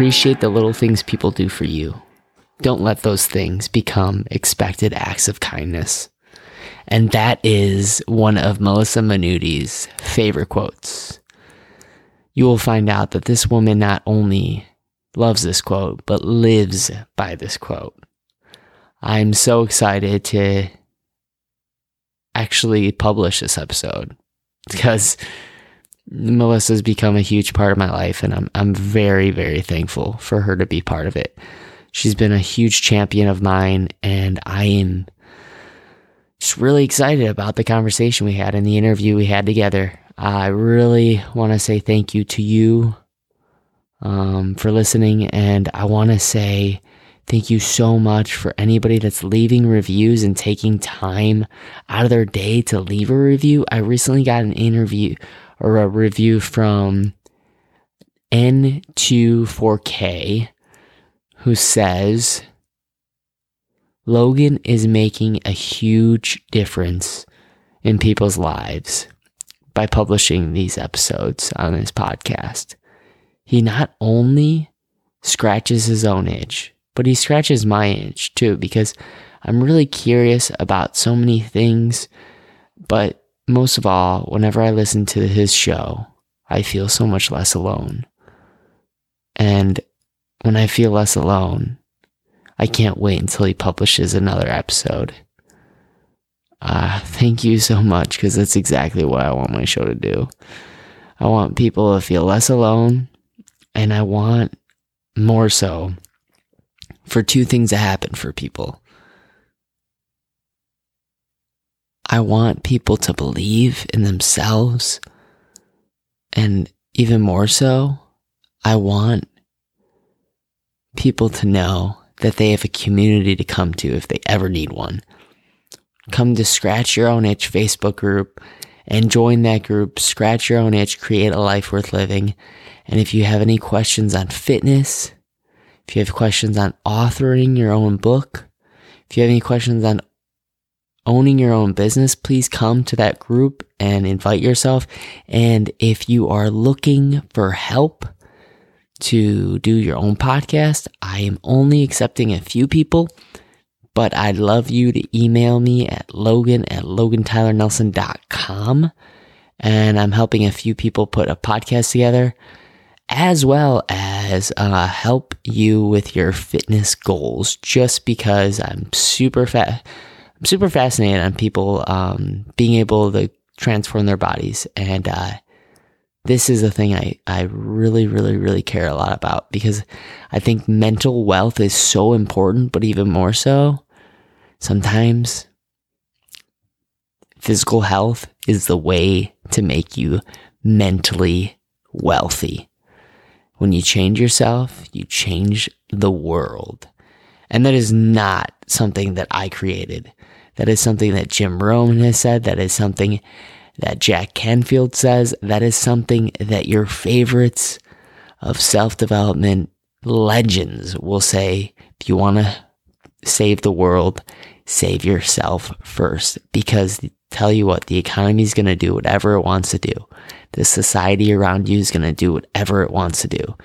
Appreciate the little things people do for you. Don't let those things become expected acts of kindness. And that is one of Melissa Minuti's favorite quotes. You will find out that this woman not only loves this quote, but lives by this quote. I'm so excited to actually publish this episode because Melissa's become a huge part of my life and I'm I'm very very thankful for her to be part of it. She's been a huge champion of mine and I am just really excited about the conversation we had and the interview we had together. I really want to say thank you to you um, for listening, and I want to say thank you so much for anybody that's leaving reviews and taking time out of their day to leave a review. I recently got an interview or a review from N24K who says, Logan is making a huge difference in people's lives by publishing these episodes on his podcast. He not only scratches his own itch, but he scratches my itch too, because I'm really curious about so many things. But most of all, whenever I listen to his show, I feel so much less alone. And when I feel less alone, I can't wait until he publishes another episode. Uh, thank you so much because that's exactly what I want my show to do. I want people to feel less alone, and I want more so for two things to happen for people. I want people to believe in themselves, and even more so, I want people to know that they have a community to come to if they ever need one. Come to Scratch Your Own Itch Facebook group and join that group. Scratch Your Own Itch, create a life worth living. And if you have any questions on fitness, if you have questions on authoring your own book, if you have any questions on owning your own business, please come to that group and invite yourself. And if you are looking for help, to do your own podcast. I am only accepting a few people, but I'd love you to email me at logan at logantylernelson.com. And I'm helping a few people put a podcast together as well as uh, help you with your fitness goals just because I'm super fat. I'm super fascinated on people um, being able to transform their bodies and uh, this is a thing I, I really, really, really care a lot about because I think mental wealth is so important, but even more so, sometimes physical health is the way to make you mentally wealthy. When you change yourself, you change the world. And that is not something that I created. That is something that Jim Rohn has said. That is something that Jack Canfield says that is something that your favorites of self development legends will say if you want to save the world, save yourself first. Because tell you what, the economy is going to do whatever it wants to do. The society around you is going to do whatever it wants to do.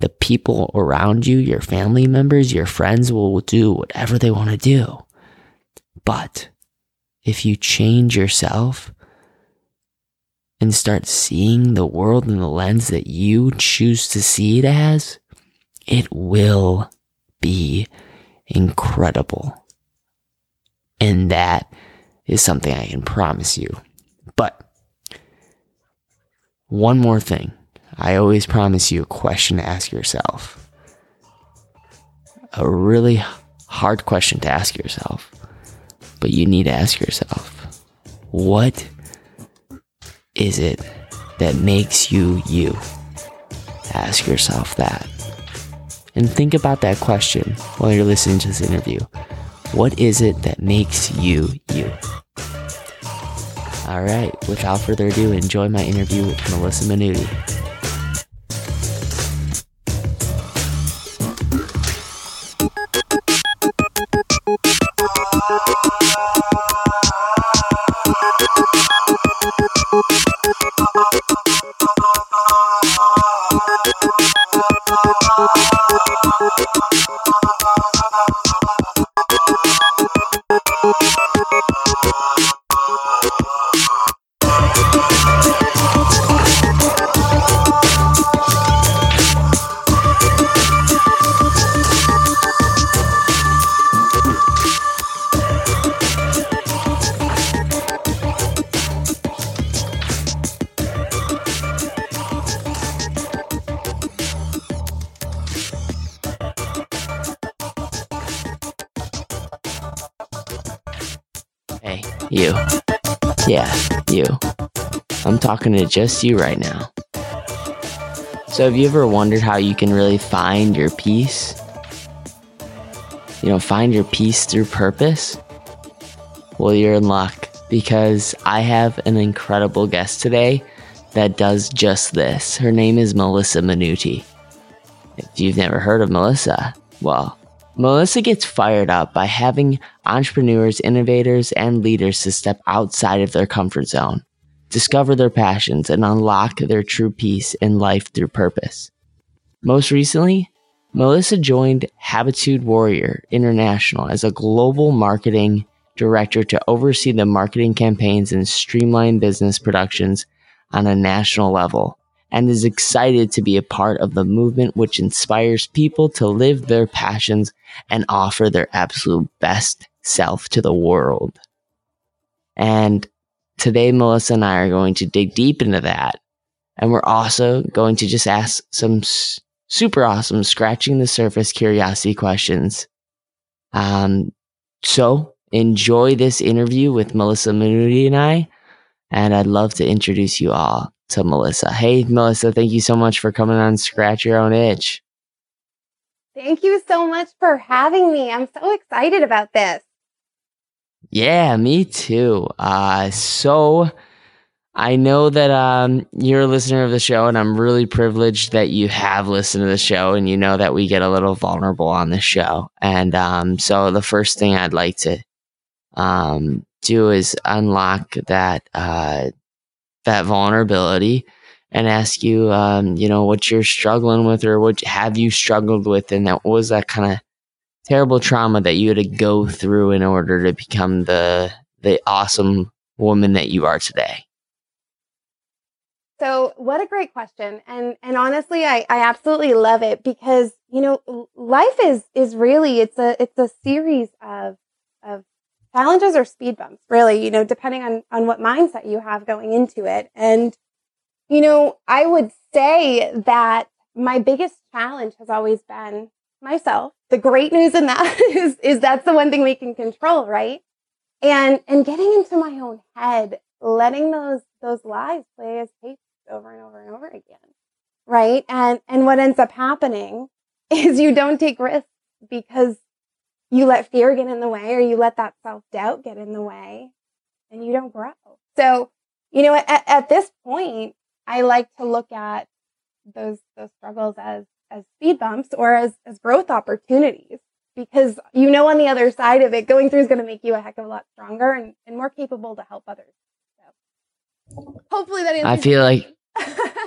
The people around you, your family members, your friends will do whatever they want to do. But if you change yourself and start seeing the world in the lens that you choose to see it as, it will be incredible. And that is something I can promise you. But one more thing. I always promise you a question to ask yourself. A really hard question to ask yourself. But you need to ask yourself what is it that makes you you? Ask yourself that. And think about that question while you're listening to this interview. What is it that makes you you? All right, without further ado, enjoy my interview with Melissa Minuti. Talking to just you right now. So, have you ever wondered how you can really find your peace? You know, find your peace through purpose? Well, you're in luck because I have an incredible guest today that does just this. Her name is Melissa Minuti. If you've never heard of Melissa, well, Melissa gets fired up by having entrepreneurs, innovators, and leaders to step outside of their comfort zone, discover their passions, and unlock their true peace in life through purpose. Most recently, Melissa joined Habitude Warrior International as a global marketing director to oversee the marketing campaigns and streamline business productions on a national level and is excited to be a part of the movement which inspires people to live their passions and offer their absolute best self to the world. And today, Melissa and I are going to dig deep into that. And we're also going to just ask some s- super awesome, scratching the surface curiosity questions. Um, so enjoy this interview with Melissa Minuti and I. And I'd love to introduce you all to Melissa. Hey, Melissa, thank you so much for coming on Scratch Your Own Itch. Thank you so much for having me. I'm so excited about this. Yeah, me too. Uh, so I know that um, you're a listener of the show, and I'm really privileged that you have listened to the show, and you know that we get a little vulnerable on the show. And um, so the first thing I'd like to um, do is unlock that uh, that vulnerability and ask you, um, you know, what you're struggling with or what have you struggled with, and that was that kind of terrible trauma that you had to go through in order to become the the awesome woman that you are today. So, what a great question. And and honestly, I I absolutely love it because, you know, life is is really it's a it's a series of of challenges or speed bumps, really, you know, depending on on what mindset you have going into it. And you know, I would say that my biggest challenge has always been myself. The great news in that is, is that's the one thing we can control, right? And, and getting into my own head, letting those, those lies play as tapes over and over and over again. Right. And, and what ends up happening is you don't take risks because you let fear get in the way or you let that self doubt get in the way and you don't grow. So, you know, at, at this point, I like to look at those, those struggles as as speed bumps or as, as growth opportunities because you know on the other side of it, going through is going to make you a heck of a lot stronger and, and more capable to help others. So hopefully that answers. I feel like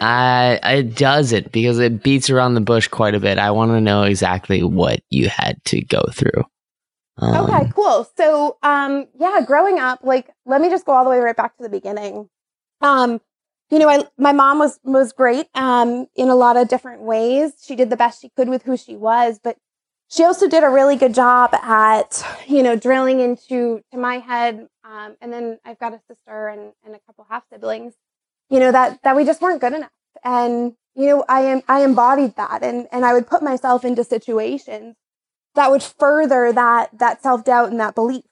I it does it because it beats around the bush quite a bit. I want to know exactly what you had to go through. Um, okay, cool. So, um, yeah, growing up, like, let me just go all the way right back to the beginning. Um, you know, I, my mom was, was great, um, in a lot of different ways. She did the best she could with who she was, but she also did a really good job at, you know, drilling into, to my head. Um, and then I've got a sister and, and a couple half siblings, you know, that, that we just weren't good enough. And, you know, I am, I embodied that and, and I would put myself into situations that would further that that self doubt and that belief.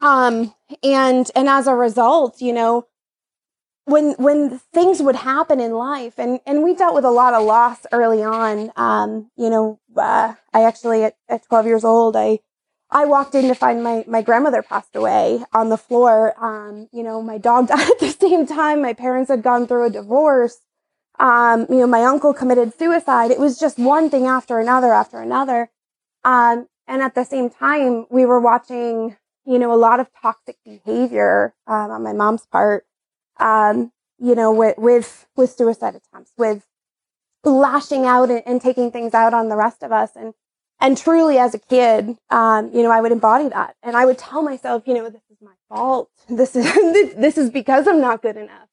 Um, and and as a result, you know, when when things would happen in life, and and we dealt with a lot of loss early on. Um, you know, uh, I actually at, at 12 years old, I I walked in to find my my grandmother passed away on the floor. Um, you know, my dog died at the same time. My parents had gone through a divorce. Um, you know, my uncle committed suicide. It was just one thing after another after another. Um, and at the same time, we were watching, you know, a lot of toxic behavior um, on my mom's part. Um, you know, with with with suicide attempts, with lashing out and, and, taking things out on the rest of us, and and truly, as a kid, um, you know, I would embody that, and I would tell myself, you know, this is my fault. This is this is because I'm not good enough.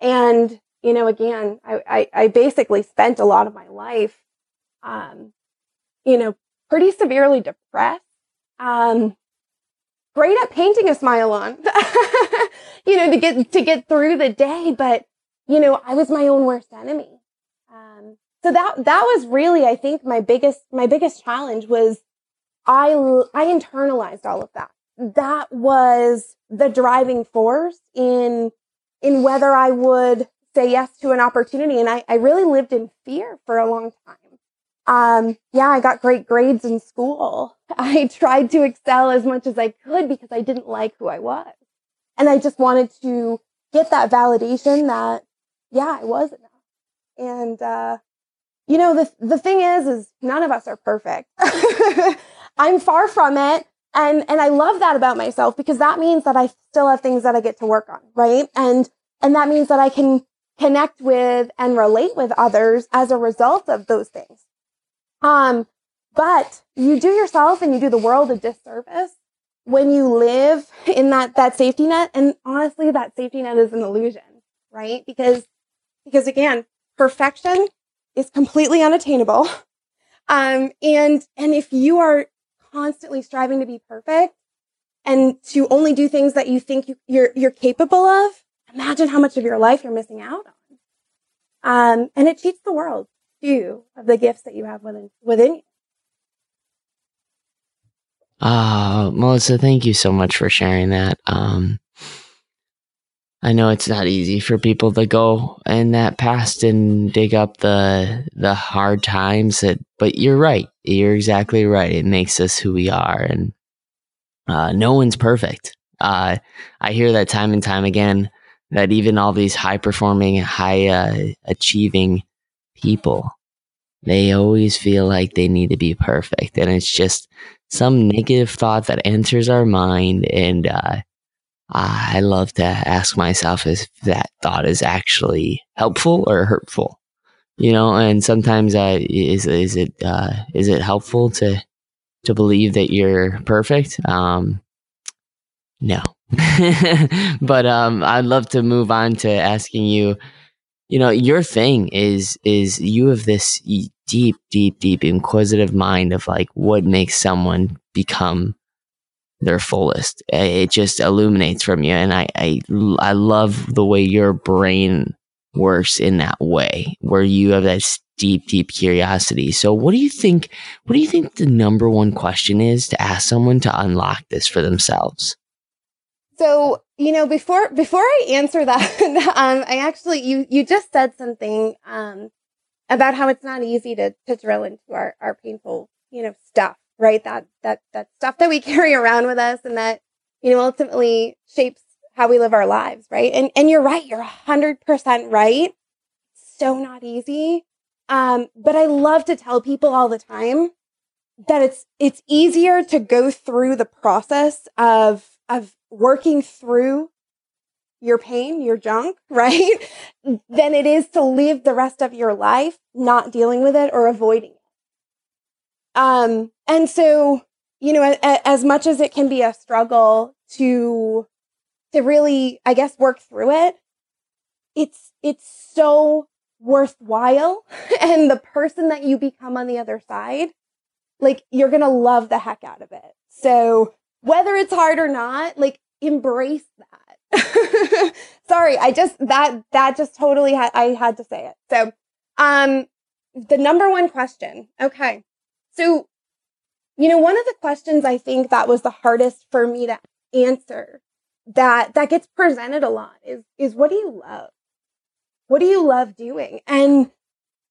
And you know, again, I I, I basically spent a lot of my life, um, you know, pretty severely depressed. Um, great at painting a smile on, you know, to get, to get through the day. But, you know, I was my own worst enemy. Um, so that, that was really, I think my biggest, my biggest challenge was I, I internalized all of that. That was the driving force in, in whether I would say yes to an opportunity. And I, I really lived in fear for a long time. Um, yeah, I got great grades in school. I tried to excel as much as I could because I didn't like who I was. And I just wanted to get that validation that, yeah, I was enough. And, uh, you know, the, the thing is, is none of us are perfect. I'm far from it. And, and I love that about myself because that means that I still have things that I get to work on. Right. And, and that means that I can connect with and relate with others as a result of those things. Um, but you do yourself and you do the world a disservice when you live in that, that safety net. And honestly, that safety net is an illusion, right? Because, because again, perfection is completely unattainable. Um, and, and if you are constantly striving to be perfect and to only do things that you think you, you're, you're capable of, imagine how much of your life you're missing out on. Um, and it cheats the world few of the gifts that you have within within you. Uh, Melissa, thank you so much for sharing that. Um, I know it's not easy for people to go in that past and dig up the the hard times that but you're right. You're exactly right. It makes us who we are and uh, no one's perfect. Uh, I hear that time and time again that even all these high performing, high uh, achieving people. They always feel like they need to be perfect. And it's just some negative thought that enters our mind. And uh, I love to ask myself if that thought is actually helpful or hurtful. You know, and sometimes uh, is is it uh, is it helpful to to believe that you're perfect? Um, no, but um, I'd love to move on to asking you you know your thing is is you have this deep deep deep inquisitive mind of like what makes someone become their fullest. It just illuminates from you and i i, I love the way your brain works in that way where you have that deep deep curiosity. So what do you think what do you think the number one question is to ask someone to unlock this for themselves? So, you know, before before I answer that, um, I actually you you just said something um, about how it's not easy to to drill into our our painful you know stuff, right? That that that stuff that we carry around with us, and that you know ultimately shapes how we live our lives, right? And and you're right, you're hundred percent right. So not easy. Um, but I love to tell people all the time that it's it's easier to go through the process of of working through your pain, your junk, right? than it is to live the rest of your life not dealing with it or avoiding it. Um, and so, you know, a, as much as it can be a struggle to to really, I guess, work through it, it's it's so worthwhile and the person that you become on the other side like you're to love the heck out of it. So whether it's hard or not, like embrace that. Sorry, I just that that just totally had I had to say it. So, um the number one question. Okay. So, you know, one of the questions I think that was the hardest for me to answer that that gets presented a lot is is what do you love? What do you love doing? And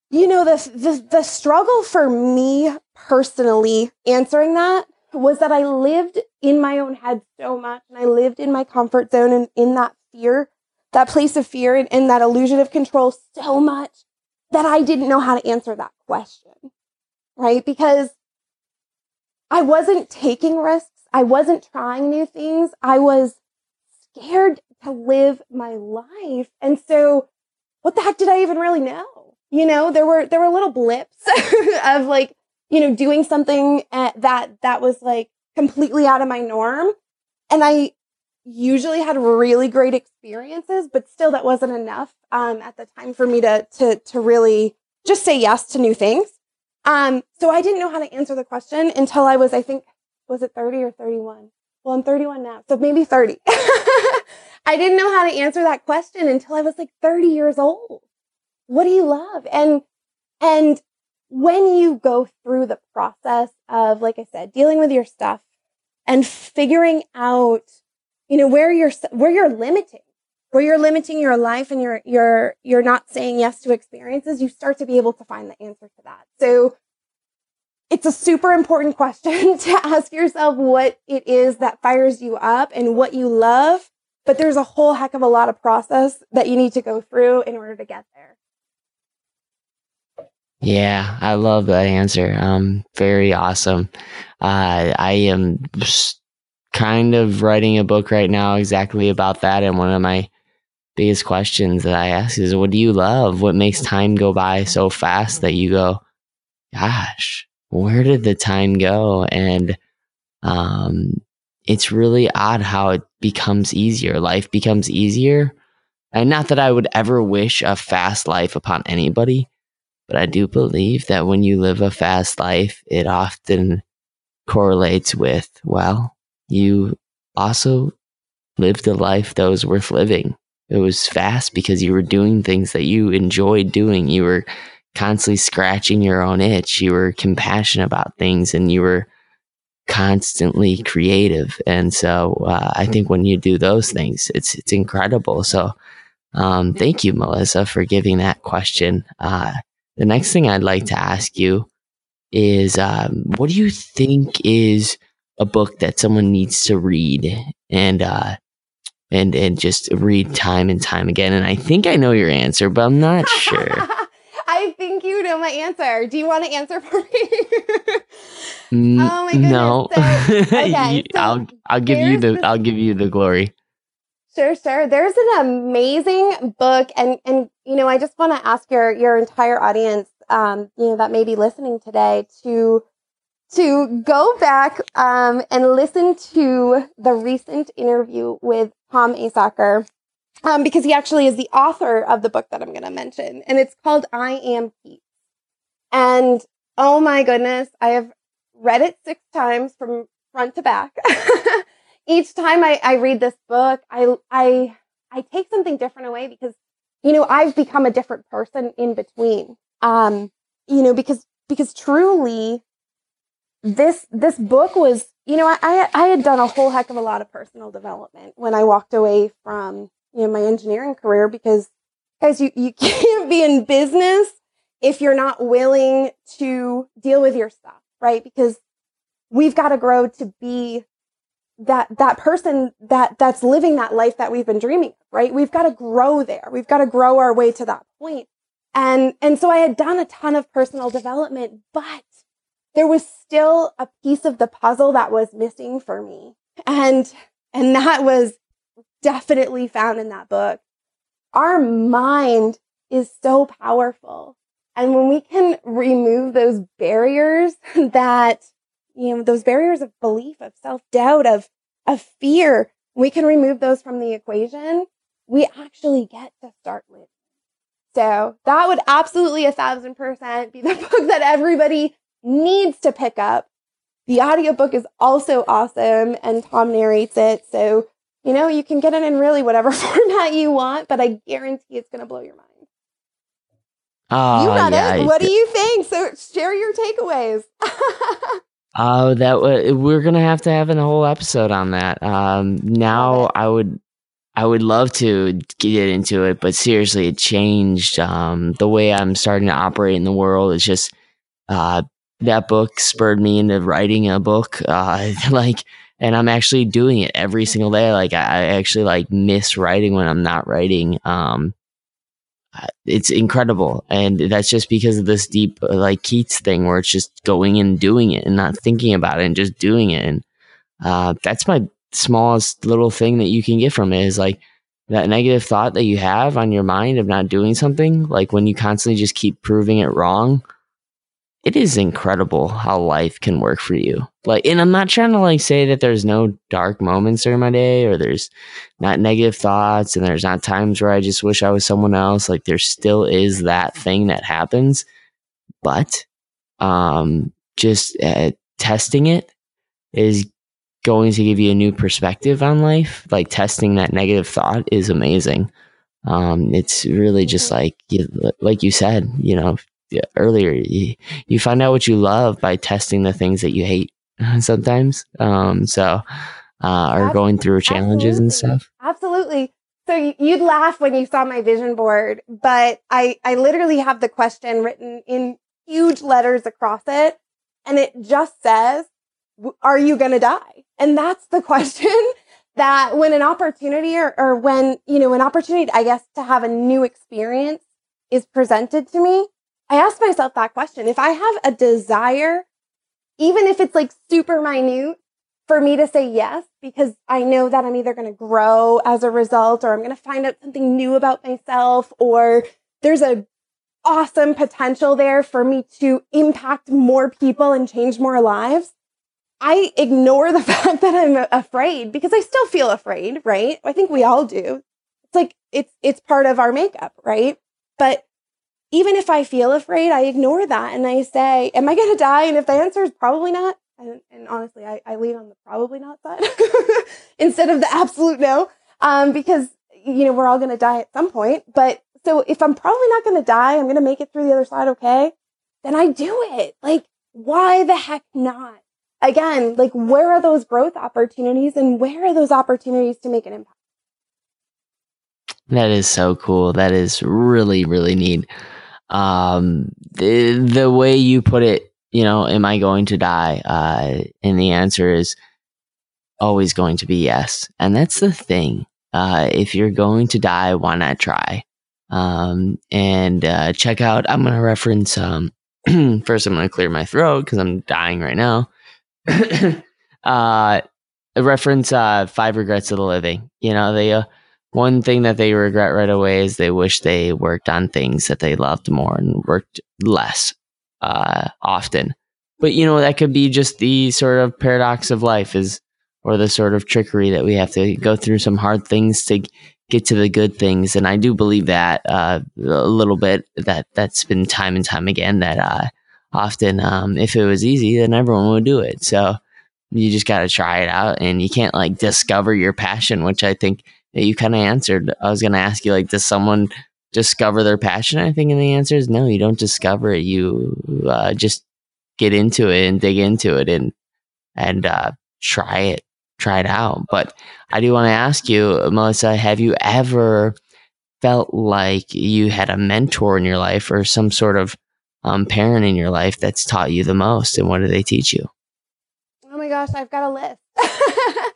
you know, the, the, the struggle for me personally answering that was that I lived in my own head so much and I lived in my comfort zone and in that fear, that place of fear and, and that illusion of control so much that I didn't know how to answer that question. Right? Because I wasn't taking risks. I wasn't trying new things. I was scared to live my life. And so what the heck did I even really know? you know, there were there were little blips of like, you know, doing something that that was like completely out of my norm. And I usually had really great experiences, but still that wasn't enough um, at the time for me to to to really just say yes to new things. Um, so I didn't know how to answer the question until I was, I think, was it 30 or 31? Well, I'm 31 now, so maybe 30. I didn't know how to answer that question until I was like 30 years old what do you love? And, and when you go through the process of, like I said, dealing with your stuff and figuring out, you know, where you're, where you're limiting, where you're limiting your life and you're, you're, you're not saying yes to experiences, you start to be able to find the answer to that. So it's a super important question to ask yourself what it is that fires you up and what you love. But there's a whole heck of a lot of process that you need to go through in order to get there. Yeah, I love that answer. Um, very awesome. Uh, I am kind of writing a book right now exactly about that. And one of my biggest questions that I ask is, what do you love? What makes time go by so fast that you go, gosh, where did the time go? And, um, it's really odd how it becomes easier. Life becomes easier. And not that I would ever wish a fast life upon anybody, but I do believe that when you live a fast life, it often correlates with, well, you also lived a life that was worth living. It was fast because you were doing things that you enjoyed doing. You were constantly scratching your own itch. You were compassionate about things and you were constantly creative. And so uh, I think when you do those things, it's it's incredible. So um, thank you, Melissa, for giving that question. Uh, the next thing I'd like to ask you is um, what do you think is a book that someone needs to read and uh, and and just read time and time again? And I think I know your answer, but I'm not sure. I think you know my answer. Do you want to answer for me? mm, oh my goodness. No. So, okay, so I'll I'll give you the I'll give you the glory. Sure, sure. There's an amazing book, and and you know, I just want to ask your your entire audience, um, you know, that may be listening today, to to go back um, and listen to the recent interview with Tom Asacker, um, because he actually is the author of the book that I'm going to mention, and it's called "I Am Keats." And oh my goodness, I have read it six times from front to back. each time I, I read this book, I, I, I take something different away because, you know, I've become a different person in between. Um, you know, because, because truly this, this book was, you know, I, I had done a whole heck of a lot of personal development when I walked away from, you know, my engineering career because guys, you, you can't be in business if you're not willing to deal with your stuff, right? Because we've got to grow to be that that person that that's living that life that we've been dreaming of, right? We've got to grow there. We've got to grow our way to that. And and so I had done a ton of personal development, but there was still a piece of the puzzle that was missing for me. And and that was definitely found in that book. Our mind is so powerful. And when we can remove those barriers that you know, those barriers of belief, of self doubt, of, of fear, we can remove those from the equation. We actually get to start living. So that would absolutely a thousand percent be the book that everybody needs to pick up. The audiobook is also awesome and Tom narrates it. So, you know, you can get it in really whatever format you want, but I guarantee it's going to blow your mind. Oh, you got yeah, it. What do you think? So share your takeaways. Oh, that was we're gonna have to have a whole episode on that. Um, now I would, I would love to get into it, but seriously, it changed um, the way I'm starting to operate in the world. It's just uh, that book spurred me into writing a book, uh, like, and I'm actually doing it every single day. Like, I, I actually like miss writing when I'm not writing. Um, it's incredible. And that's just because of this deep, like Keats thing where it's just going and doing it and not thinking about it and just doing it. And uh, that's my smallest little thing that you can get from it is like that negative thought that you have on your mind of not doing something. Like when you constantly just keep proving it wrong, it is incredible how life can work for you. Like, and I'm not trying to like say that there's no dark moments during my day or there's not negative thoughts and there's not times where I just wish I was someone else. Like, there still is that thing that happens, but, um, just uh, testing it is going to give you a new perspective on life. Like, testing that negative thought is amazing. Um, it's really just like, you, like you said, you know, earlier you, you find out what you love by testing the things that you hate sometimes um so uh or going through challenges Absolutely. and stuff Absolutely. So you'd laugh when you saw my vision board, but I, I literally have the question written in huge letters across it. And it just says, are you going to die? And that's the question that when an opportunity or, or when, you know, an opportunity, I guess, to have a new experience is presented to me, I ask myself that question. If I have a desire, even if it's like super minute, for me to say yes, because I know that I'm either going to grow as a result or I'm going to find out something new about myself or there's a awesome potential there for me to impact more people and change more lives. I ignore the fact that I'm afraid because I still feel afraid, right? I think we all do. It's like it's it's part of our makeup, right? But even if I feel afraid, I ignore that and I say, am I going to die? And if the answer is probably not, and, and honestly, I, I lean on the probably not side instead of the absolute no, um, because, you know, we're all going to die at some point. But so if I'm probably not going to die, I'm going to make it through the other side okay, then I do it. Like, why the heck not? Again, like, where are those growth opportunities and where are those opportunities to make an impact? that is so cool that is really really neat um the the way you put it you know am i going to die? Uh and the answer is always going to be yes. And that's the thing. Uh if you're going to die why not try? Um and uh check out i'm gonna reference um first i'm gonna clear my throat because i'm dying right now. Uh reference uh five regrets of the living. You know they uh one thing that they regret right away is they wish they worked on things that they loved more and worked less uh, often. But you know that could be just the sort of paradox of life, is or the sort of trickery that we have to go through some hard things to get to the good things. And I do believe that uh, a little bit. That that's been time and time again. That uh, often, um, if it was easy, then everyone would do it. So you just got to try it out, and you can't like discover your passion, which I think you kind of answered. I was going to ask you, like, does someone discover their passion? I think, and the answer is no. You don't discover it. You uh, just get into it and dig into it and and uh, try it, try it out. But I do want to ask you, Melissa, have you ever felt like you had a mentor in your life or some sort of um, parent in your life that's taught you the most, and what do they teach you? Oh my gosh, I've got a list.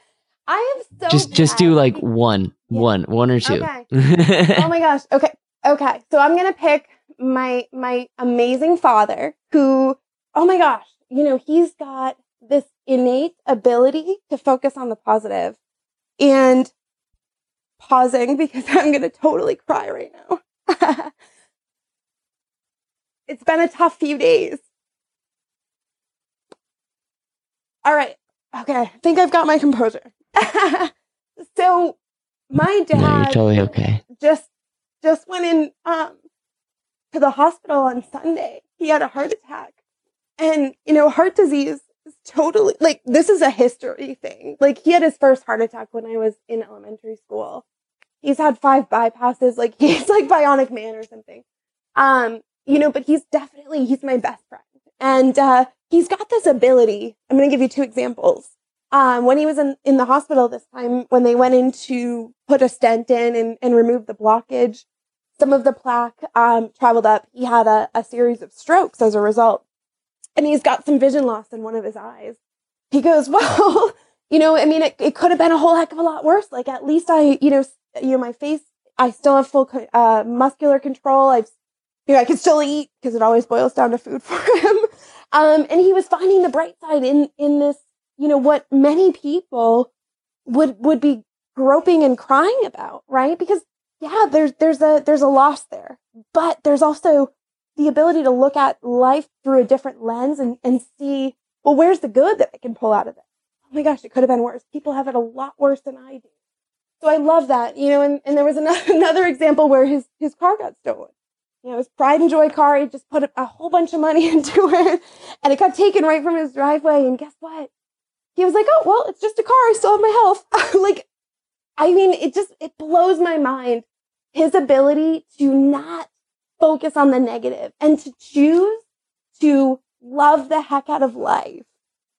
I am so just just do like one, one, one or two. Okay. oh my gosh. Okay. Okay. So I'm going to pick my, my amazing father who, oh my gosh, you know, he's got this innate ability to focus on the positive and pausing because I'm going to totally cry right now. it's been a tough few days. All right. Okay. I think I've got my composure. so my dad No, you're totally okay. just just went in um to the hospital on Sunday. He had a heart attack. And you know, heart disease is totally like this is a history thing. Like he had his first heart attack when I was in elementary school. He's had five bypasses, like he's like bionic man or something. Um, you know, but he's definitely he's my best friend. And uh he's got this ability. I'm gonna give you two examples um, when he was in, in the hospital this time, when they went in to put a stent in and, and remove the blockage, some of the plaque um, traveled up. He had a, a series of strokes as a result. And he's got some vision loss in one of his eyes. He goes, well, you know, I mean, it, it could have been a whole heck of a lot worse. Like at least I, you know, you know, my face, I still have full uh, muscular control. I've, you know, I can still eat because it always boils down to food for him. Um, and he was finding the bright side in, in this you know, what many people would, would be groping and crying about, right? Because yeah, there's, there's a, there's a loss there, but there's also the ability to look at life through a different lens and, and see, well, where's the good that I can pull out of it? Oh my gosh, it could have been worse. People have it a lot worse than I do. So I love that, you know, and, and there was another, another example where his, his car got stolen. You know, his pride and joy car, he just put a whole bunch of money into it and it got taken right from his driveway. And guess what? He was like, oh, well, it's just a car. I still have my health. like, I mean, it just, it blows my mind. His ability to not focus on the negative and to choose to love the heck out of life,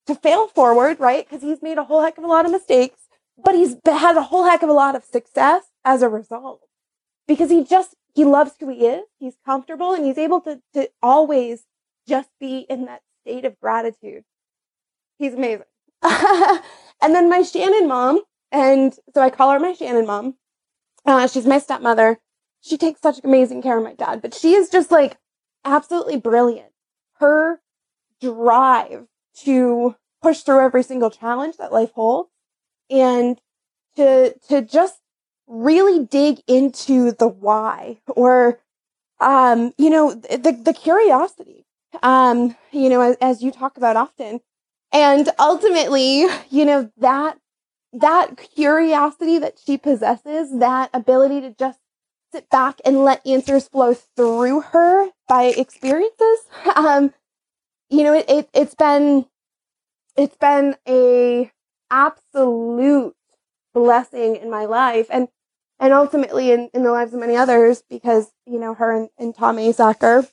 to fail forward, right? Because he's made a whole heck of a lot of mistakes, but he's had a whole heck of a lot of success as a result because he just, he loves who he is. He's comfortable and he's able to, to always just be in that state of gratitude. He's amazing. and then my Shannon mom, and so I call her my Shannon mom. Uh, she's my stepmother. She takes such amazing care of my dad, but she is just like absolutely brilliant. Her drive to push through every single challenge that life holds and to, to just really dig into the why or, um, you know, the, the curiosity. Um, you know, as, as you talk about often, and ultimately, you know, that, that curiosity that she possesses, that ability to just sit back and let answers flow through her by experiences. Um, you know, it, it, it's been, it's been a absolute blessing in my life and, and ultimately in, in the lives of many others because, you know, her and, and Tom Asacker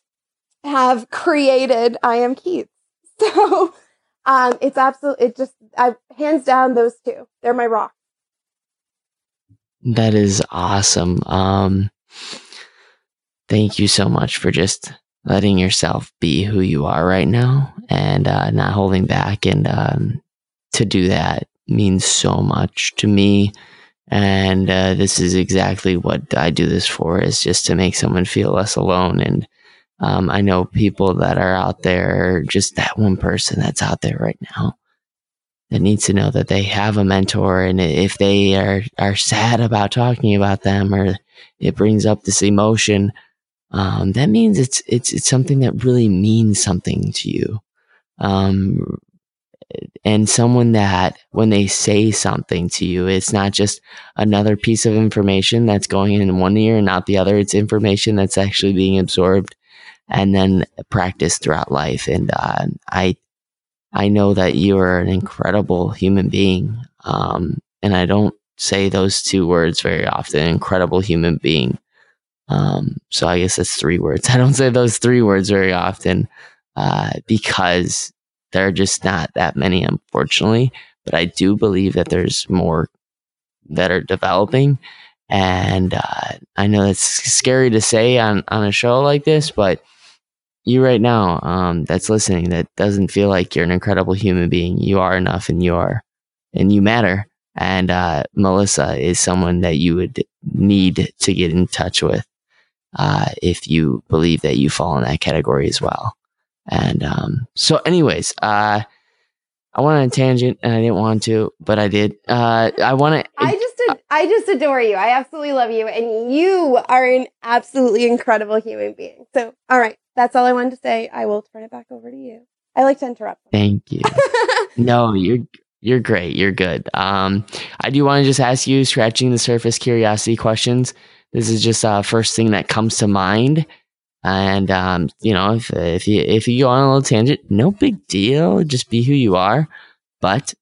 have created I Am Keats. So, um, it's absolutely, it just, I hands down those two. They're my rock. That is awesome. Um, thank you so much for just letting yourself be who you are right now and uh, not holding back. And um, to do that means so much to me. And uh, this is exactly what I do this for is just to make someone feel less alone and um, I know people that are out there, just that one person that's out there right now that needs to know that they have a mentor. And if they are, are sad about talking about them or it brings up this emotion, um, that means it's, it's, it's something that really means something to you. Um, and someone that when they say something to you, it's not just another piece of information that's going in one ear and not the other. It's information that's actually being absorbed and then practice throughout life. And uh, I, I know that you are an incredible human being. Um, and I don't say those two words very often. Incredible human being. Um, so I guess that's three words. I don't say those three words very often uh, because there are just not that many, unfortunately. But I do believe that there's more that are developing. And uh, I know that's scary to say on, on a show like this, but you right now um, that's listening that doesn't feel like you're an incredible human being, you are enough and you are, and you matter. And uh, Melissa is someone that you would need to get in touch with uh, if you believe that you fall in that category as well. And um, so, anyways, uh, I went on a tangent and I didn't want to, but I did. Uh, I want to. I just, I just adore you. I absolutely love you, and you are an absolutely incredible human being. So, all right, that's all I wanted to say. I will turn it back over to you. I like to interrupt. Thank you. no, you're you're great. You're good. Um, I do want to just ask you, scratching the surface curiosity questions. This is just uh, first thing that comes to mind. And um, you know, if if you if you go on a little tangent, no big deal. Just be who you are. But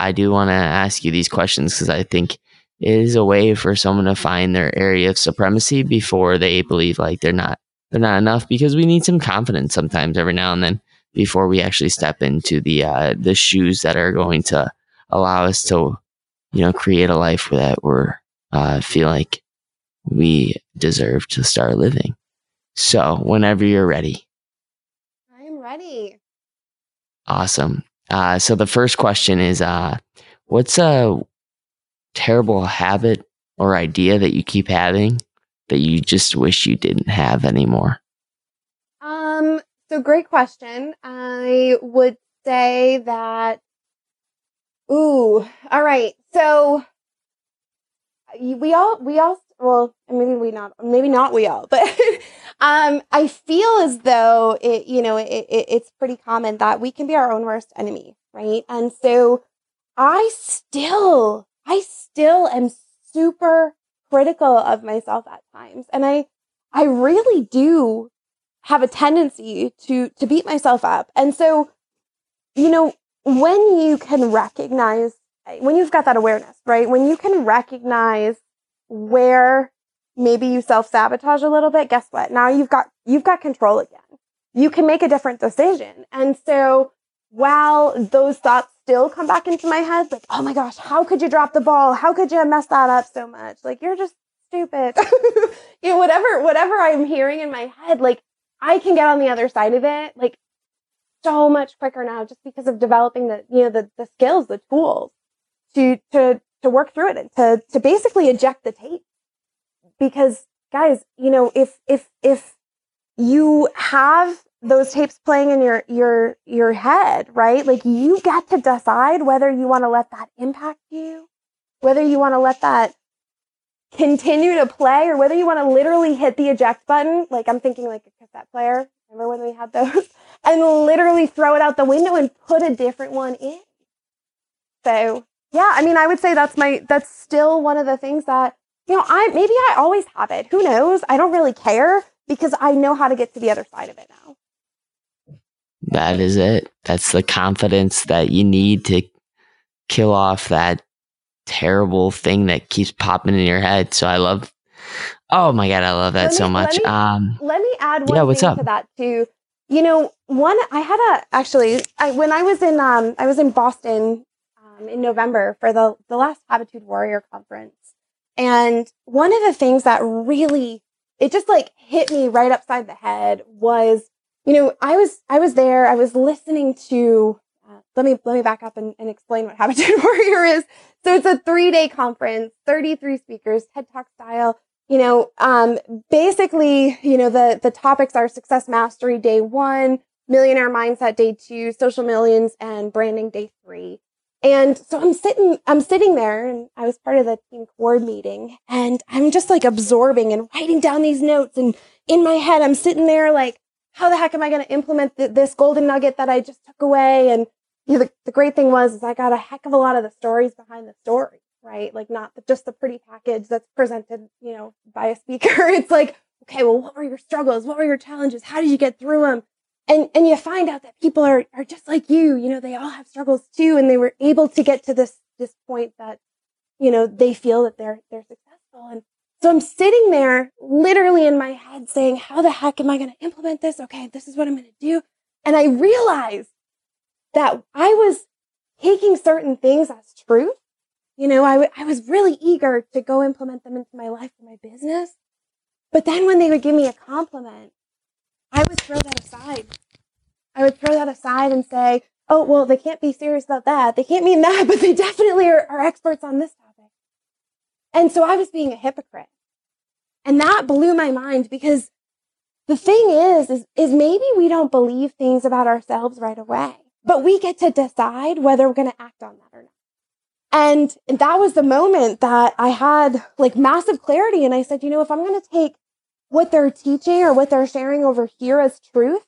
I do want to ask you these questions because I think it is a way for someone to find their area of supremacy before they believe like they're not they're not enough. Because we need some confidence sometimes every now and then before we actually step into the uh, the shoes that are going to allow us to you know create a life that we're uh, feel like we deserve to start living. So, whenever you're ready. I am ready. Awesome. Uh, so, the first question is uh, What's a terrible habit or idea that you keep having that you just wish you didn't have anymore? Um, so great question. I would say that, ooh, all right. So we all, we all well, maybe we not, maybe not we all, but um, I feel as though it, you know, it, it, it's pretty common that we can be our own worst enemy, right? And so I still, I still am super critical of myself at times, and I, I really do have a tendency to to beat myself up, and so, you know, when you can recognize, when you've got that awareness, right? When you can recognize where maybe you self sabotage a little bit, guess what? Now you've got, you've got control again. You can make a different decision. And so while those thoughts still come back into my head, like, oh my gosh, how could you drop the ball? How could you mess that up so much? Like, you're just stupid. you know, whatever, whatever I'm hearing in my head, like, I can get on the other side of it, like, so much quicker now just because of developing the, you know, the, the skills, the tools to, to, to work through it and to, to basically eject the tape. Because guys, you know, if, if, if you have those tapes playing in your, your, your head, right? Like you get to decide whether you want to let that impact you, whether you want to let that continue to play or whether you want to literally hit the eject button. Like I'm thinking like a cassette player. Remember when we had those? and literally throw it out the window and put a different one in. So yeah, I mean, I would say that's my, that's still one of the things that, you know, I, maybe I always have it. Who knows? I don't really care because I know how to get to the other side of it now. That is it. That's the confidence that you need to kill off that terrible thing that keeps popping in your head. So I love, oh my God, I love that me, so much. Let me, um, let me add one yeah, what's thing up? to that too. You know, one, I had a, actually, I, when I was in, um, I was in Boston um, in November for the, the last Habitude Warrior conference. And one of the things that really, it just like hit me right upside the head was, you know, I was, I was there, I was listening to, uh, let me, let me back up and, and explain what Habitude Warrior is. So it's a three day conference, 33 speakers, TED Talk style. You know, um, basically, you know, the, the topics are success mastery day one, millionaire mindset day two, social millions and branding day three. And so I'm sitting, I'm sitting there and I was part of the team cord meeting and I'm just like absorbing and writing down these notes. And in my head, I'm sitting there like, how the heck am I going to implement th- this golden nugget that I just took away? And you know, the, the great thing was is I got a heck of a lot of the stories behind the story, right? Like not the, just the pretty package that's presented, you know, by a speaker. It's like, okay, well, what were your struggles? What were your challenges? How did you get through them? and and you find out that people are are just like you you know they all have struggles too and they were able to get to this this point that you know they feel that they're they're successful and so i'm sitting there literally in my head saying how the heck am i going to implement this okay this is what i'm going to do and i realized that i was taking certain things as truth you know I, w- I was really eager to go implement them into my life and my business but then when they would give me a compliment I would throw that aside. I would throw that aside and say, oh, well, they can't be serious about that. They can't mean that, but they definitely are, are experts on this topic. And so I was being a hypocrite. And that blew my mind because the thing is, is, is maybe we don't believe things about ourselves right away, but we get to decide whether we're going to act on that or not. And that was the moment that I had like massive clarity. And I said, you know, if I'm going to take what they're teaching or what they're sharing over here as truth,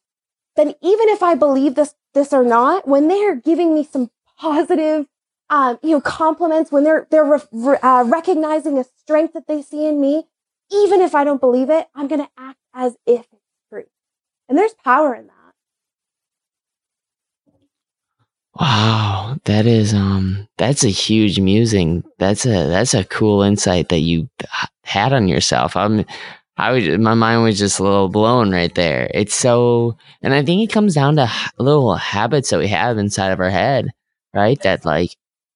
then even if I believe this, this or not, when they're giving me some positive, um, you know, compliments, when they're, they're re- uh, recognizing a strength that they see in me, even if I don't believe it, I'm going to act as if it's true. And there's power in that. Wow, that is um that's a huge musing. That's a that's a cool insight that you had on yourself. I'm I was my mind was just a little blown right there. It's so and I think it comes down to little habits that we have inside of our head, right? That like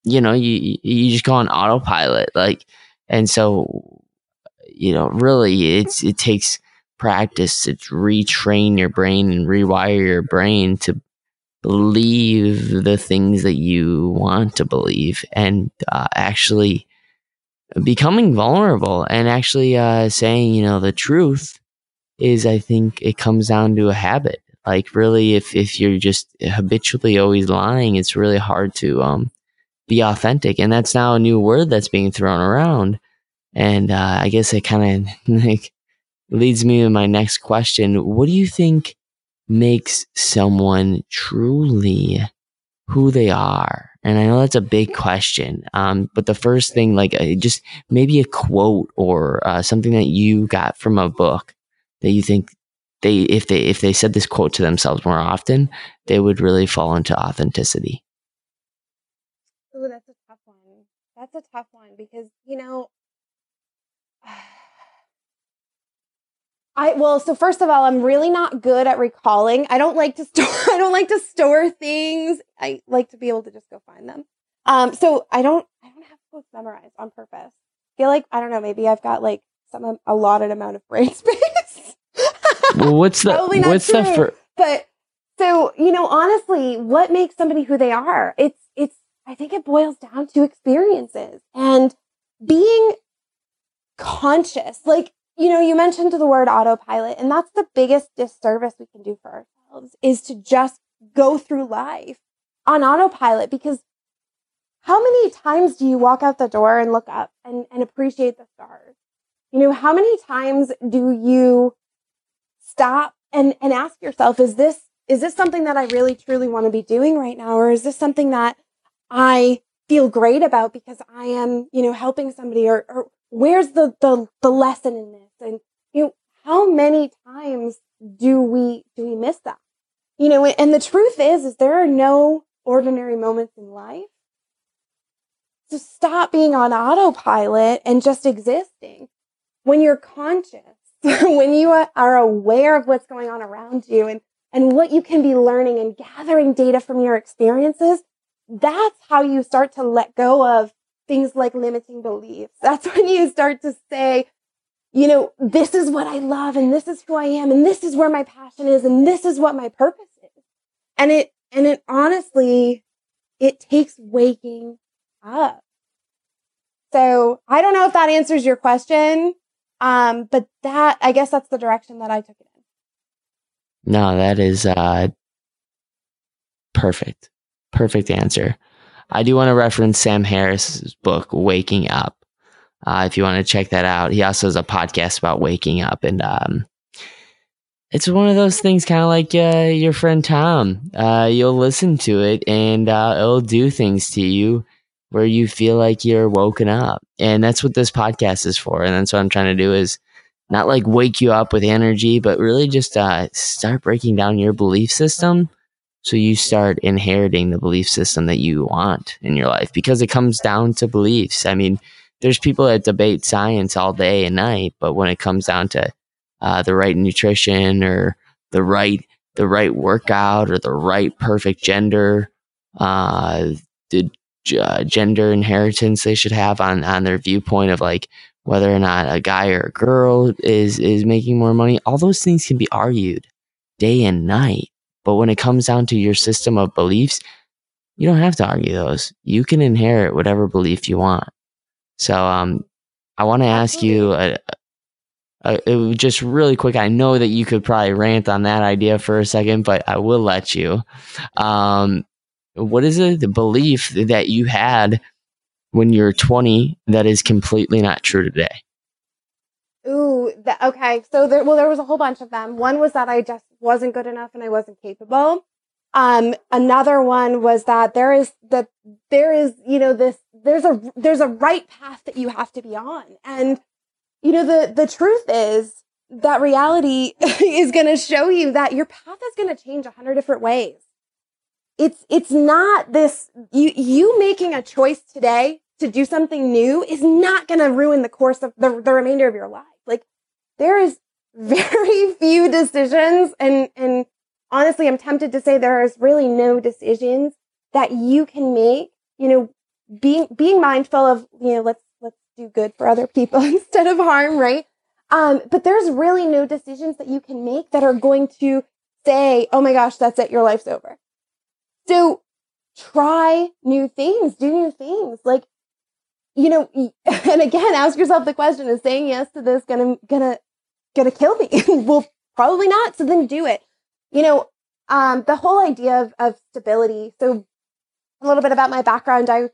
you know, you you just go on autopilot like and so you know, really it's it takes practice to retrain your brain and rewire your brain to believe the things that you want to believe and uh, actually becoming vulnerable and actually uh, saying, you know, the truth is, I think it comes down to a habit. Like, really, if, if you're just habitually always lying, it's really hard to um, be authentic. And that's now a new word that's being thrown around. And uh, I guess it kind of like leads me to my next question. What do you think makes someone truly who they are? And I know that's a big question. Um, but the first thing, like uh, just maybe a quote or uh, something that you got from a book that you think they, if they, if they said this quote to themselves more often, they would really fall into authenticity. Oh, that's a tough one. That's a tough one because, you know, I well, so first of all, I'm really not good at recalling. I don't like to store I don't like to store things. I like to be able to just go find them. Um, so I don't I don't have quotes memorized on purpose. I feel like I don't know, maybe I've got like some allotted amount of brain space. well, what's the what's true. the fir- but so, you know, honestly, what makes somebody who they are? It's it's I think it boils down to experiences and being conscious. Like you know, you mentioned the word autopilot, and that's the biggest disservice we can do for ourselves is to just go through life on autopilot because how many times do you walk out the door and look up and, and appreciate the stars? You know, how many times do you stop and, and ask yourself, is this, is this something that I really truly want to be doing right now? Or is this something that I feel great about because I am, you know, helping somebody or, or where's the, the, the lesson in this? And, you know, how many times do we, do we miss that? You know, and the truth is, is there are no ordinary moments in life. So stop being on autopilot and just existing. When you're conscious, when you are aware of what's going on around you and, and what you can be learning and gathering data from your experiences, that's how you start to let go of things like limiting beliefs. That's when you start to say, you know, this is what I love and this is who I am and this is where my passion is and this is what my purpose is. And it, and it honestly, it takes waking up. So I don't know if that answers your question. Um, but that, I guess that's the direction that I took it in. No, that is, uh, perfect. Perfect answer. I do want to reference Sam Harris's book, Waking Up. Uh, if you want to check that out, he also has a podcast about waking up, and um, it's one of those things, kind of like uh, your friend Tom. Uh, you'll listen to it, and uh, it'll do things to you where you feel like you're woken up, and that's what this podcast is for. And that's what I'm trying to do is not like wake you up with energy, but really just uh, start breaking down your belief system so you start inheriting the belief system that you want in your life because it comes down to beliefs. I mean, there's people that debate science all day and night, but when it comes down to uh, the right nutrition or the right the right workout or the right perfect gender, uh, the uh, gender inheritance they should have on on their viewpoint of like whether or not a guy or a girl is is making more money. All those things can be argued day and night. But when it comes down to your system of beliefs, you don't have to argue those. You can inherit whatever belief you want. So, um, I want to ask you a, a, just really quick. I know that you could probably rant on that idea for a second, but I will let you. Um, what is it, the belief that you had when you're 20 that is completely not true today? Ooh, the, okay. So there, well, there was a whole bunch of them. One was that I just wasn't good enough and I wasn't capable. Um, another one was that there is that there is, you know, this, there's a, there's a right path that you have to be on. And, you know, the, the truth is that reality is going to show you that your path is going to change a hundred different ways. It's, it's not this, you, you making a choice today to do something new is not going to ruin the course of the, the remainder of your life. Like there is very few decisions and, and honestly, I'm tempted to say there is really no decisions that you can make, you know, being, being mindful of, you know, let's, let's do good for other people instead of harm, right? Um, but there's really no decisions that you can make that are going to say, oh my gosh, that's it, your life's over. So try new things, do new things. Like, you know, and again, ask yourself the question, is saying yes to this gonna, gonna, gonna kill me? well, probably not. So then do it. You know, um, the whole idea of, of stability. So a little bit about my background. I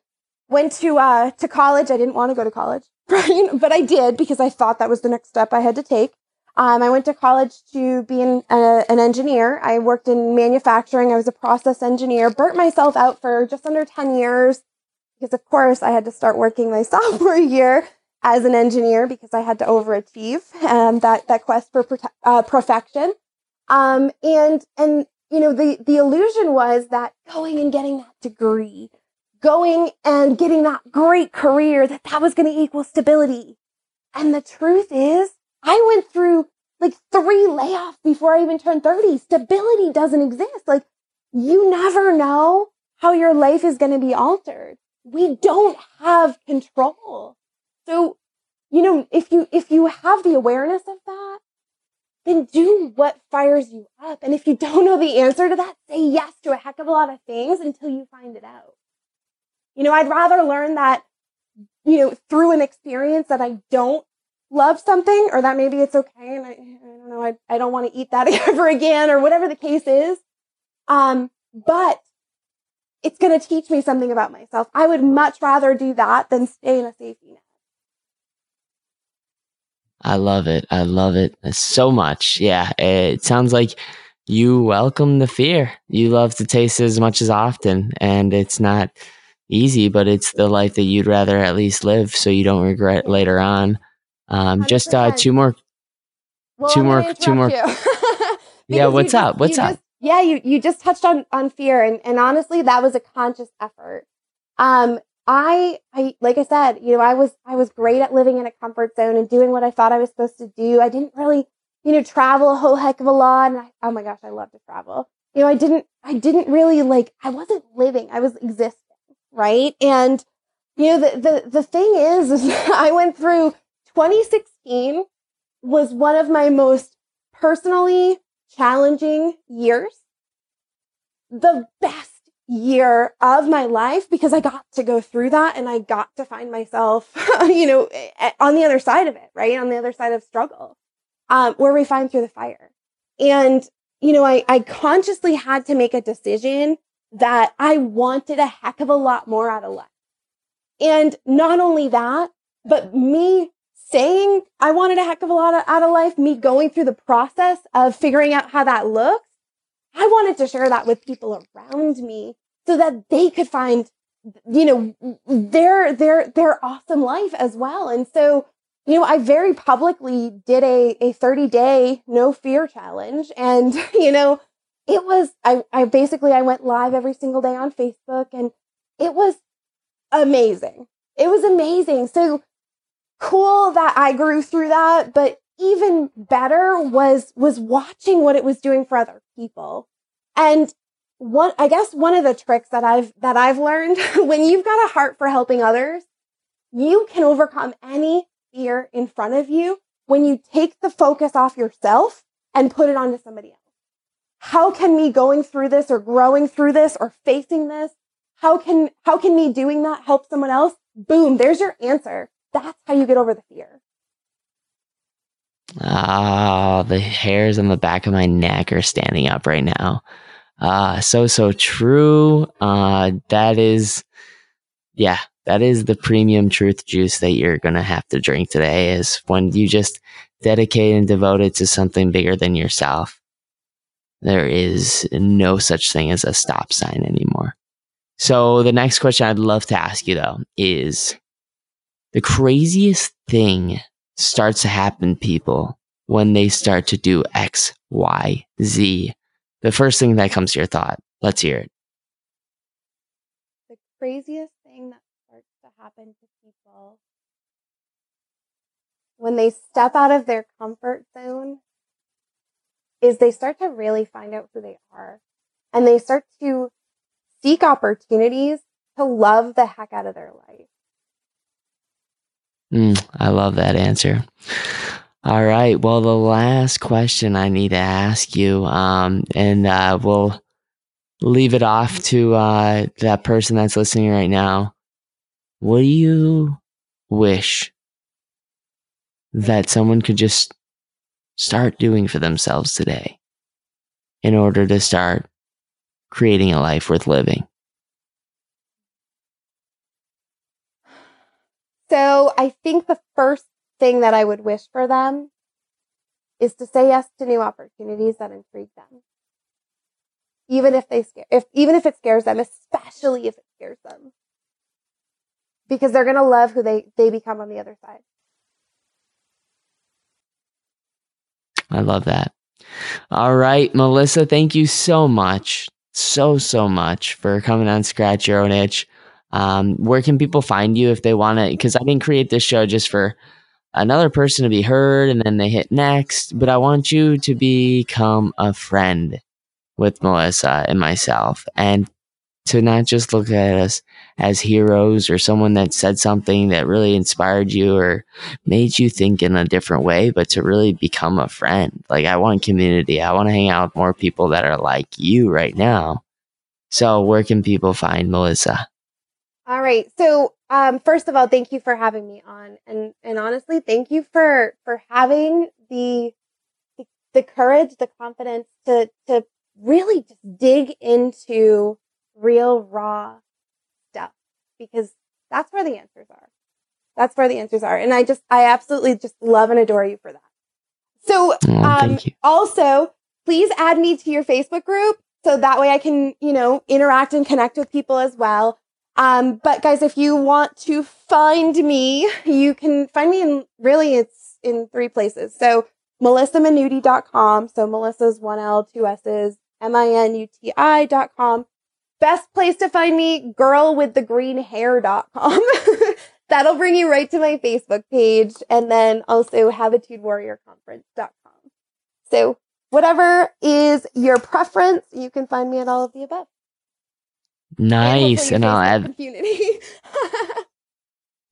went to, uh, to college. I didn't want to go to college, right? But I did because I thought that was the next step I had to take. Um, I went to college to be an, an engineer. I worked in manufacturing. I was a process engineer, burnt myself out for just under 10 years because of course I had to start working my sophomore year as an engineer because I had to overachieve um, that, that quest for prote- uh, perfection. Um, and, and, you know, the, the illusion was that going and getting that degree, going and getting that great career, that that was going to equal stability. And the truth is I went through like three layoffs before I even turned 30. Stability doesn't exist. Like you never know how your life is going to be altered. We don't have control. So, you know, if you, if you have the awareness of that, then do what fires you up. And if you don't know the answer to that, say yes to a heck of a lot of things until you find it out. You know, I'd rather learn that, you know, through an experience that I don't love something or that maybe it's okay and I, I don't know, I, I don't want to eat that ever again or whatever the case is. Um, but it's going to teach me something about myself. I would much rather do that than stay in a safety net. I love it. I love it so much. Yeah. It sounds like you welcome the fear. You love to taste it as much as often. And it's not easy, but it's the life that you'd rather at least live so you don't regret later on. Um, just uh, two more, well, two more, two more. yeah, what's just, up? What's up? Just, yeah, you you just touched on on fear, and and honestly, that was a conscious effort. Um, I I like I said, you know, I was I was great at living in a comfort zone and doing what I thought I was supposed to do. I didn't really, you know, travel a whole heck of a lot, and I, oh my gosh, I love to travel. You know, I didn't I didn't really like I wasn't living, I was existing, right? And you know, the the the thing is, is I went through 2016 was one of my most personally challenging years. The best year of my life because I got to go through that and I got to find myself, you know, on the other side of it, right? On the other side of struggle, um, where we find through the fire. And, you know, I, I consciously had to make a decision that I wanted a heck of a lot more out of life. And not only that, but me saying I wanted a heck of a lot out of life, me going through the process of figuring out how that looks, I wanted to share that with people around me so that they could find, you know, their, their, their awesome life as well. And so, you know, I very publicly did a, a 30 day no fear challenge. And, you know, it was, I, I basically, I went live every single day on Facebook and it was amazing. It was amazing. So cool that I grew through that, but even better was was watching what it was doing for other people. And one I guess one of the tricks that I've that I've learned when you've got a heart for helping others, you can overcome any fear in front of you when you take the focus off yourself and put it onto somebody else. How can me going through this or growing through this or facing this, how can how can me doing that help someone else? Boom, there's your answer. That's how you get over the fear. Ah, the hairs on the back of my neck are standing up right now. Ah, so so true. Uh, that is, yeah, that is the premium truth juice that you're going to have to drink today is when you just dedicate and devote it to something bigger than yourself. There is no such thing as a stop sign anymore. So the next question I'd love to ask you though is the craziest thing starts to happen people when they start to do X, Y, Z. The first thing that comes to your thought. Let's hear it. The craziest thing that starts to happen to people when they step out of their comfort zone is they start to really find out who they are and they start to seek opportunities to love the heck out of their life. Mm, I love that answer. All right. Well, the last question I need to ask you, um, and uh, we'll leave it off to uh, that person that's listening right now. What do you wish that someone could just start doing for themselves today in order to start creating a life worth living? So I think the first thing that I would wish for them is to say yes to new opportunities that intrigue them. Even if they scare, if, even if it scares them, especially if it scares them. Because they're going to love who they, they become on the other side. I love that. All right, Melissa, thank you so much, so, so much for coming on Scratch Your Own Itch. Um, where can people find you if they want to? Because I didn't create this show just for another person to be heard and then they hit next, but I want you to become a friend with Melissa and myself and to not just look at us as heroes or someone that said something that really inspired you or made you think in a different way, but to really become a friend. Like I want community. I want to hang out with more people that are like you right now. So where can people find Melissa? All right. So, um, first of all, thank you for having me on, and and honestly, thank you for for having the the, the courage, the confidence to to really just dig into real raw stuff because that's where the answers are. That's where the answers are, and I just I absolutely just love and adore you for that. So, Oh, um, also, please add me to your Facebook group so that way I can, you know, interact and connect with people as well. Um, but guys, if you want to find me, you can find me in really it's in three places. So melissaminuti.com. So Melissa's one L, two S's, M-I-N-U-T-I dot com. Best place to find me, girlwiththegreenhair.com. That'll bring you right to my Facebook page. And then also habitudewarriorconference.com. So whatever is your preference, you can find me at all of the above. Nice. And I'll add.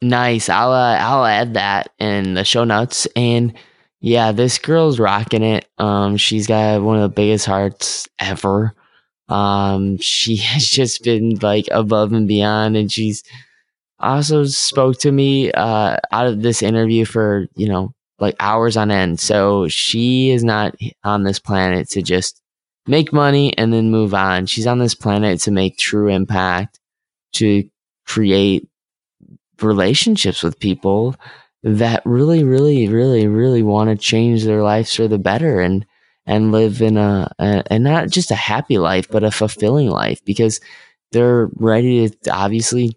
Nice. I'll uh, I'll add that in the show notes. And yeah, this girl's rocking it. Um, she's got one of the biggest hearts ever. Um, she has just been like above and beyond, and she's also spoke to me uh out of this interview for you know like hours on end. So she is not on this planet to just make money and then move on. She's on this planet to make true impact, to create relationships with people that really, really, really, really want to change their lives for the better and and live in a, a and not just a happy life, but a fulfilling life because they're ready to obviously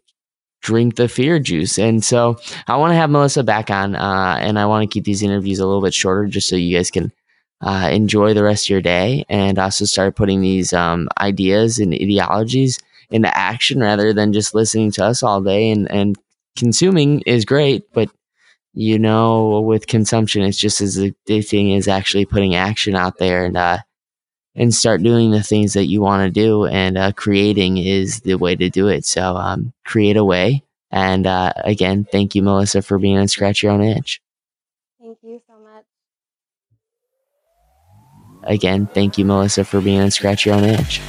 drink the fear juice. And so I want to have Melissa back on, uh, and I want to keep these interviews a little bit shorter just so you guys can uh, enjoy the rest of your day and also start putting these um, ideas and ideologies into action rather than just listening to us all day and, and consuming is great, but you know, with consumption, it's just as addicting as actually putting action out there and, uh, and start doing the things that you want to do. And, uh, creating is the way to do it. So, um, create a way. And, uh, again, thank you, Melissa, for being on Scratch Your Own Itch. Thank you so much. Again, thank you, Melissa, for being on Scratch Your Own Itch.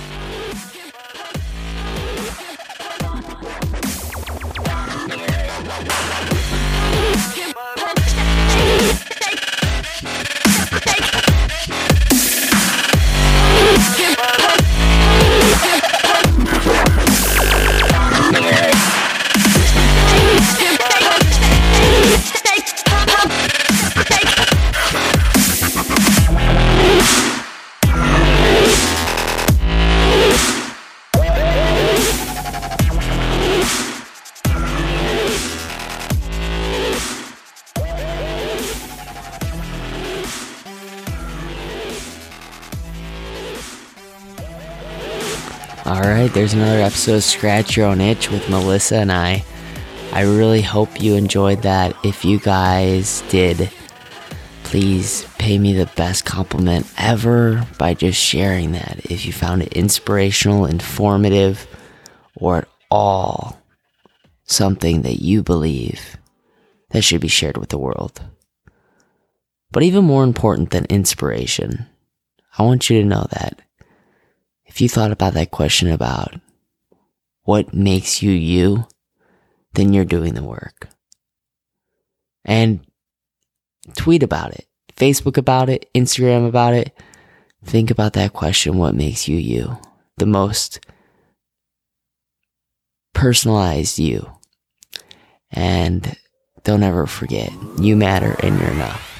Right, there's another episode of Scratch Your Own Itch with Melissa and I. I really hope you enjoyed that. If you guys did, please pay me the best compliment ever by just sharing that. If you found it inspirational, informative, or at all something that you believe that should be shared with the world. But even more important than inspiration, I want you to know that if you thought about that question about what makes you you, then you're doing the work. And tweet about it, Facebook about it, Instagram about it. Think about that question what makes you you? The most personalized you. And don't ever forget, you matter and you're enough.